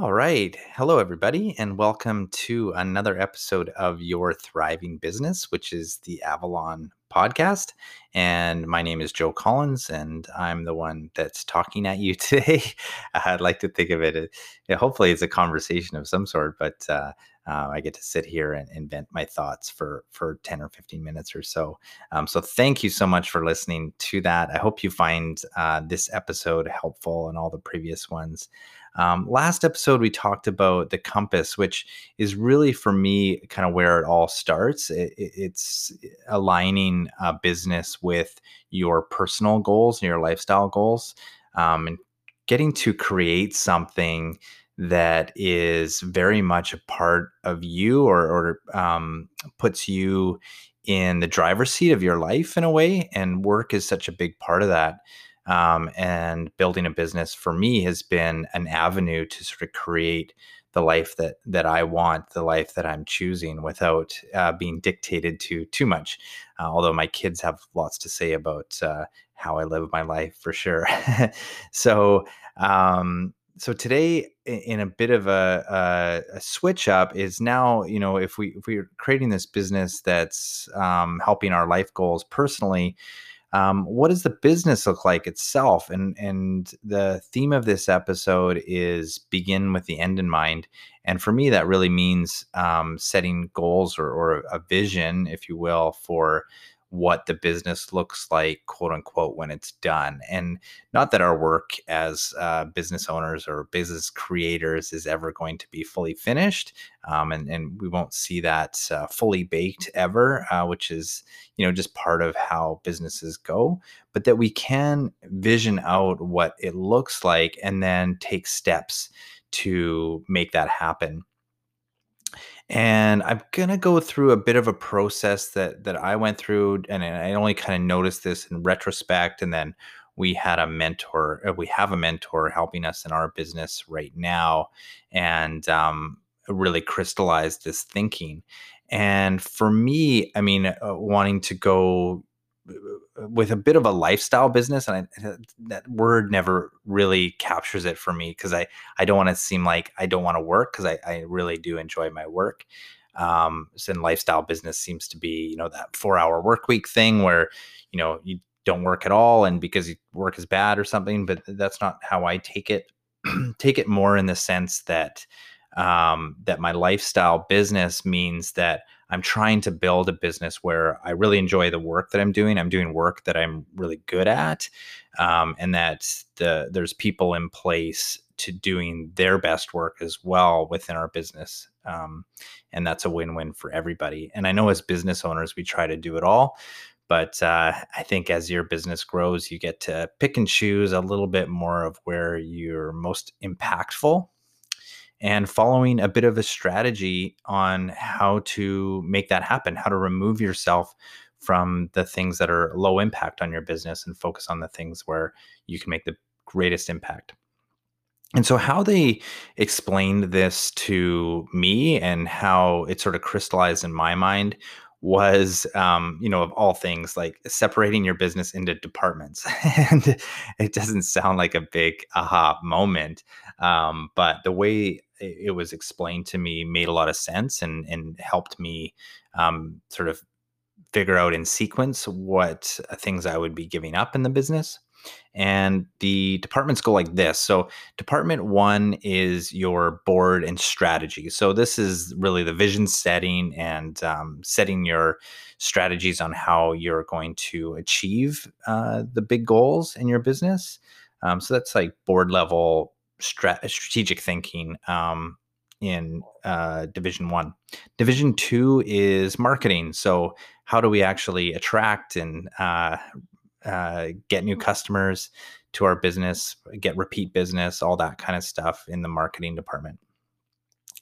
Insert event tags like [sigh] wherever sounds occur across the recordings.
All right. Hello, everybody, and welcome to another episode of Your Thriving Business, which is the Avalon podcast. And my name is Joe Collins, and I'm the one that's talking at you [laughs] today. I'd like to think of it, as, hopefully, it's a conversation of some sort, but uh, uh, I get to sit here and, and, vent my thoughts for for 10 or 15 minutes or so. Um, so thank you so much for listening to that. I hope you find uh, this episode helpful and all the previous ones. Um, last episode, we talked about the compass, which is really for me kind of where it all starts. It, it's aligning a business with your personal goals and your lifestyle goals, um, and getting to create something that is very much a part of you or, or um, puts you in the driver's seat of your life in a way. And work is such a big part of that. Um, and building a business for me has been an avenue to sort of create the life that that I want, the life that I'm choosing, without uh, being dictated to too much. Uh, although my kids have lots to say about uh, how I live my life for sure. [laughs] so um, so today in a bit of a, a, a, switch up is now you know if we if we're creating this business that's um, helping our life goals personally um, what does the business look like itself? And and the theme of this episode is begin with the end in mind. And for me that really means um, setting goals or, or a vision if you will for what the business looks like, quote unquote, when it's done. And not that our work as uh, business owners or business creators is ever going to be fully finished. Um, and, and we won't see that uh, fully baked ever, uh, which is, you know, just part of how businesses go, but that we can vision out what it looks like and then take steps to make that happen and I'm gonna go through a bit of a process that that I went through, and I only kind of noticed this in retrospect. And then we had a mentor, uh, we have a mentor helping us in our business right now, and um, really crystallized this thinking. And for me, I mean, uh, wanting to go with a bit of a lifestyle business and I, that word never really captures it for me because I, I don't want to seem like I don't want to work because I, I really do enjoy my work. Um, so lifestyle business seems to be, you know, that four hour work week thing where, you know, you don't work at all and because work is bad or something, but that's not how I take it. [clears throat] take it more in the sense that, um, that my lifestyle business means that I'm trying to build a business where I really enjoy the work that I'm doing. I'm doing work that I'm really good at, um, and that the there's people in place to doing their best work as well within our business, um, and that's a win-win for everybody. And I know as business owners, we try to do it all. But uh, I think as your business grows, you get to pick and choose a little bit more of where you're most impactful and following a bit of a strategy on how to make that happen, how to remove yourself from the things that are low impact on your business and focus on the things where you can make the greatest impact. And so, how they explained this to me and how it sort of crystallized in my mind was um, you know of all things like separating your business into departments [laughs] and it doesn't sound like a big aha moment um, but the way it was explained to me made a lot of sense and and helped me um, sort of figure out in sequence what things I would be giving up in the business. And the departments go like this. So, department one is your board and strategy. So, this is really the vision setting and um, setting your strategies on how you're going to achieve uh, the big goals in your business. Um, so, that's like board level strat- strategic thinking um, in uh, Division One. Division Two is marketing. So, how do we actually attract and uh, uh, get new customers to our business, get repeat business, all that kind of stuff in the marketing department.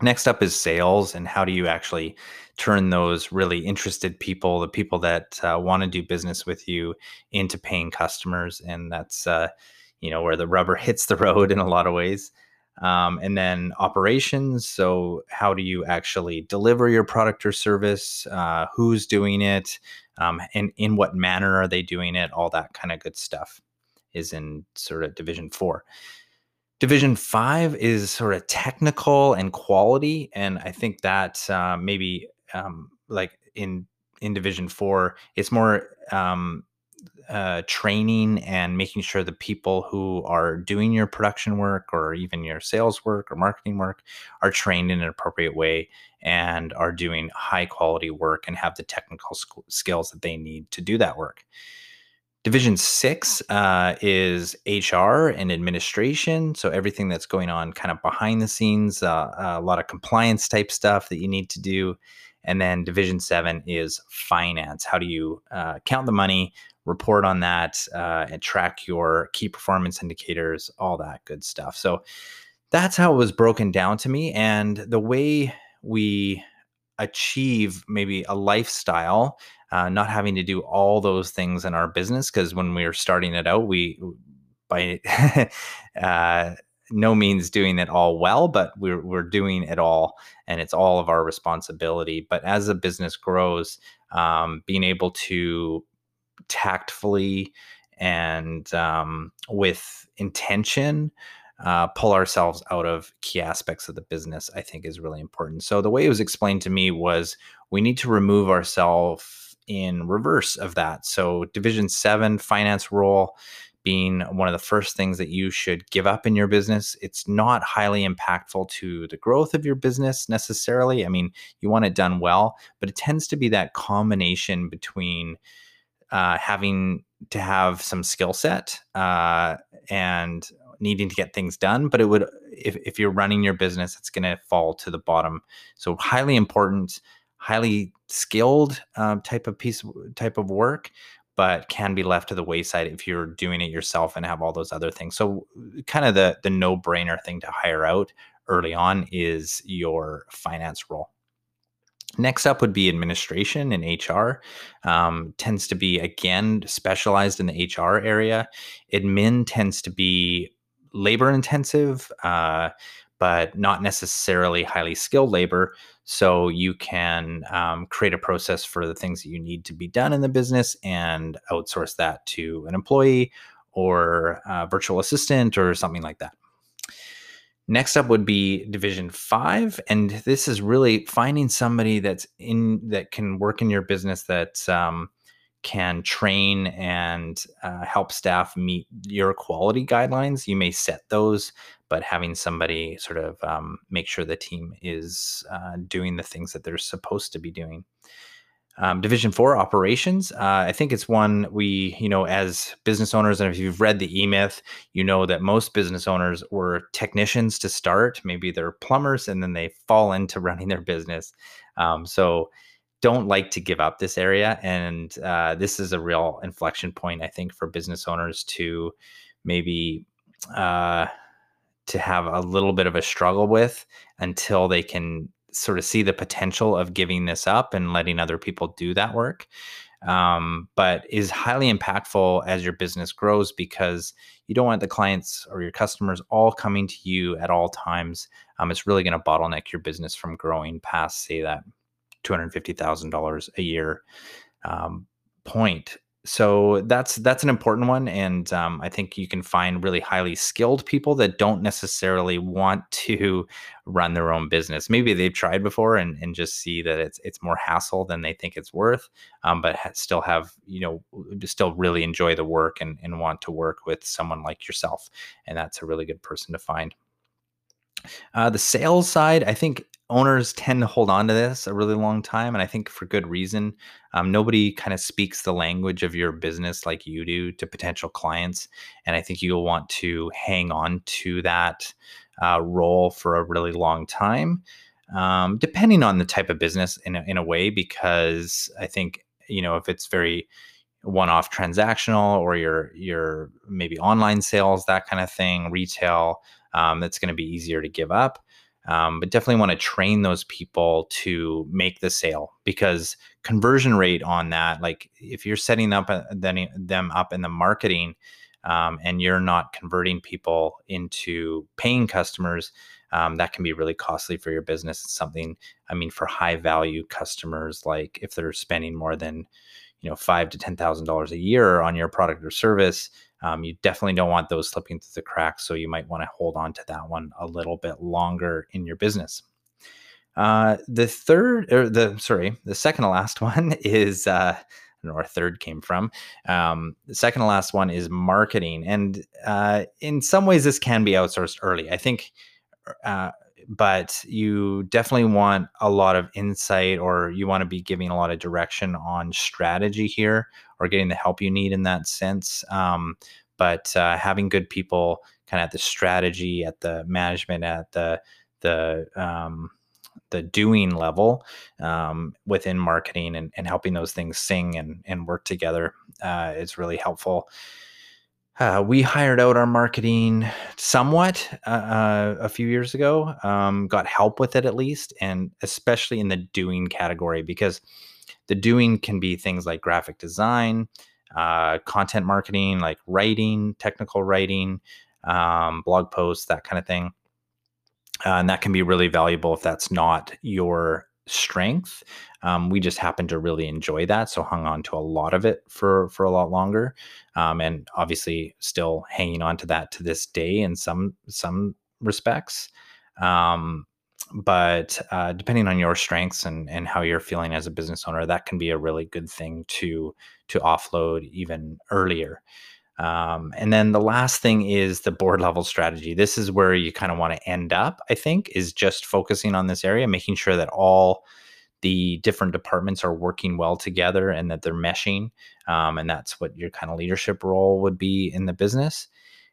Next up is sales, and how do you actually turn those really interested people, the people that uh, want to do business with you, into paying customers? And that's uh, you know where the rubber [laughs] hits the road in a lot of ways. Um, and then operations so how do you actually deliver your product or service? Uh, who's doing it? Um, and in what manner are they doing it? All that kind of good stuff is in sort of division four. Division five is sort of technical and quality, and I think that uh, maybe um, like in in Division four, it's more um, uh, training and making sure the people who are doing your production work or even your sales work or marketing work are trained in an appropriate way and are doing high quality work and have the technical sc- skills that they need to do that work. Division six uh, is HR and administration. So everything that's going on kind of behind the scenes, uh, a lot of compliance type stuff that you need to do. And then division seven is finance. How do you uh, count the money, report on that, uh, and track your key performance indicators, all that good stuff. So that's how it was broken down to me. And the way we achieve maybe a lifestyle, uh, not having to do all those things in our business, because when we were starting it out, we by [laughs] uh, no means doing it all well, but we're we're doing it all, and it's all of our responsibility. But as a business grows, um, being able to tactfully and um, with intention uh, pull ourselves out of key aspects of the business, I think is really important. So the way it was explained to me was we need to remove ourselves in reverse of that. So division seven finance role being one of the first things that you should give up in your business. It's not highly impactful to the growth of your business necessarily. I mean, you want it done well, but it tends to be that combination between uh, having to have some skill set uh, and needing to get things done. But it would, if, if you're running your business, it's going to fall to the bottom. So highly important, highly skilled uh, type of piece type of work but can be left to the wayside if you're doing it yourself and have all those other things. So kind of the the no-brainer thing to hire out early on is your finance role. Next up would be administration and HR. Um, tends to be again specialized in the HR area. Admin tends to be labor intensive, uh, but not necessarily highly skilled labor. So you can um, create a process for the things that you need to be done in the business and outsource that to an employee or a virtual assistant or something like that. Next up would be division five. And this is really finding somebody that's in that can work in your business that um, can train and uh, help staff meet your quality guidelines. You may set those, but having somebody sort of um, make sure the team is uh, doing the things that they're supposed to be doing. Um, Division four operations. Uh, I think it's one we, you know, as business owners, and if you've read the E Myth, you know that most business owners were technicians to start. Maybe they're plumbers, and then they fall into [laughs] running their business. Um, so don't like to give up this area, and uh, this is a real inflection point, I think, for business owners to maybe uh, to have a little bit of a struggle with until they can sort of see the potential of giving this up and letting other people do that work. Um, but is highly impactful as your business grows because you don't want the clients or your customers all coming to you at all times. Um, it's really going to bottleneck your business from growing past, say, that $250,000 a year um, point so that's that's an important one and um, i think you can find really highly skilled people that don't necessarily want to [laughs] run their own business. Maybe they've tried before and, and just see that it's it's more hassle than they think it's worth um, but ha- still have you know still really enjoy the work and, and want to work with someone like yourself and that's a really good person to find. Uh, the sales side, I think owners tend to hold on to this a really long time, and I think for good reason. Um, nobody kind of speaks the language of your business like you do to potential clients, and I think you'll want to hang on to that uh, role for a really long time, um, depending on the type of business in a, in a way. Because I think you know if it's very one-off transactional or your your maybe online sales that kind of thing retail um, that's going to be easier to give up. Um, but definitely want to train those people to make the sale because conversion rate on that, like if you're setting up then, them up in the marketing um, and you're not converting people into paying customers, um, that can be really costly for your business. It's something, I mean, for high value customers, like if they're spending more than, you know five to ten thousand dollars a year on your product or service, um, you definitely don't want those slipping through the cracks. So you might want to hold on to that one a little bit longer in your business. Uh, the third, or the sorry, the second to last [laughs] one is uh, or our third came from. Um, the second to last one is marketing, and uh, in some ways this can be outsourced early. I think, uh, but you definitely want a lot of insight, or you want to be giving a lot of direction on strategy here, or getting the help you need in that sense. Um, but uh, having good people, kind of at the strategy, at the management, at the the um, the doing level um, within marketing and, and helping those things sing and, and work together uh, is really helpful. Uh, we hired out our marketing somewhat uh, uh, a few years ago, um, got help with it at least, and especially in the doing category because the doing can be things like graphic design, uh, content marketing, like writing, technical writing, um, blog posts, that kind of thing. Uh, and that can be really valuable if that's not your strength. Um, we just happen to really enjoy that, so hung on to a lot of it for for a lot longer, um, and obviously still hanging on to that to this day in some some respects. Um, but uh, depending on your strengths and and how you're feeling as a business owner, that can be a really good thing to to offload even earlier. Um, and then the last thing is the board level strategy. This is where you kind of want to end up, I think, is just focusing on this area, making sure that all the different departments are working well together and that they're meshing. Um, and that's what your kind of leadership role would be in the business.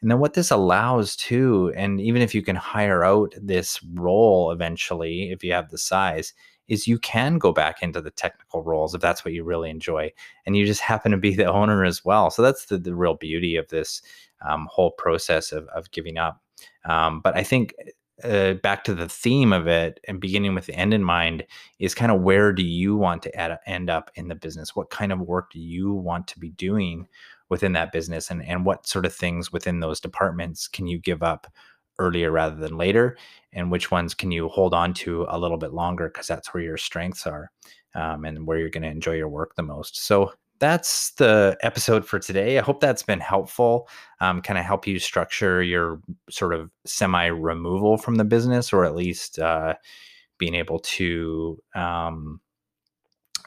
And then what this allows too, and even if you can hire out this role eventually, if you have the size, is you can go back into the technical roles if that's what you really enjoy and you just happen to be the [laughs] owner as well. So that's the, the real beauty of this um, whole process of, of giving up. Um, but i think uh, back to the theme of it and beginning with the end in mind is kind of where do you want to add, end up in the business? What kind of work do you want to be doing within that business and, and what sort of things within those departments can you give up earlier rather than later and which ones can you hold on to a little bit longer because that's where your strengths are um, and where you're going to enjoy your work the most. So that's the episode for today. I hope that's been helpful um, kind of help you structure your sort of semi removal from the business or at least uh, being able to um,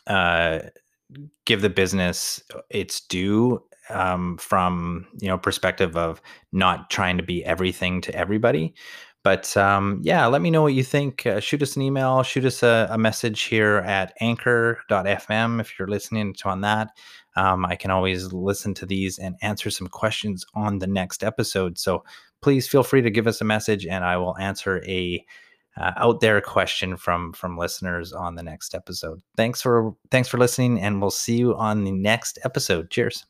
uh, give the business its due um, from you know perspective of not trying to be everything to everybody. But um, yeah let me know what you think. Uh, shoot us an email shoot us a, a, message here at anchor.fm if you're listening to on that. Um, i can always listen to these and answer some questions on the next episode. So please feel free to give us a message and i will answer a uh, out there question from from listeners on the next episode. Thanks for thanks for listening and we'll see you on the next episode. Cheers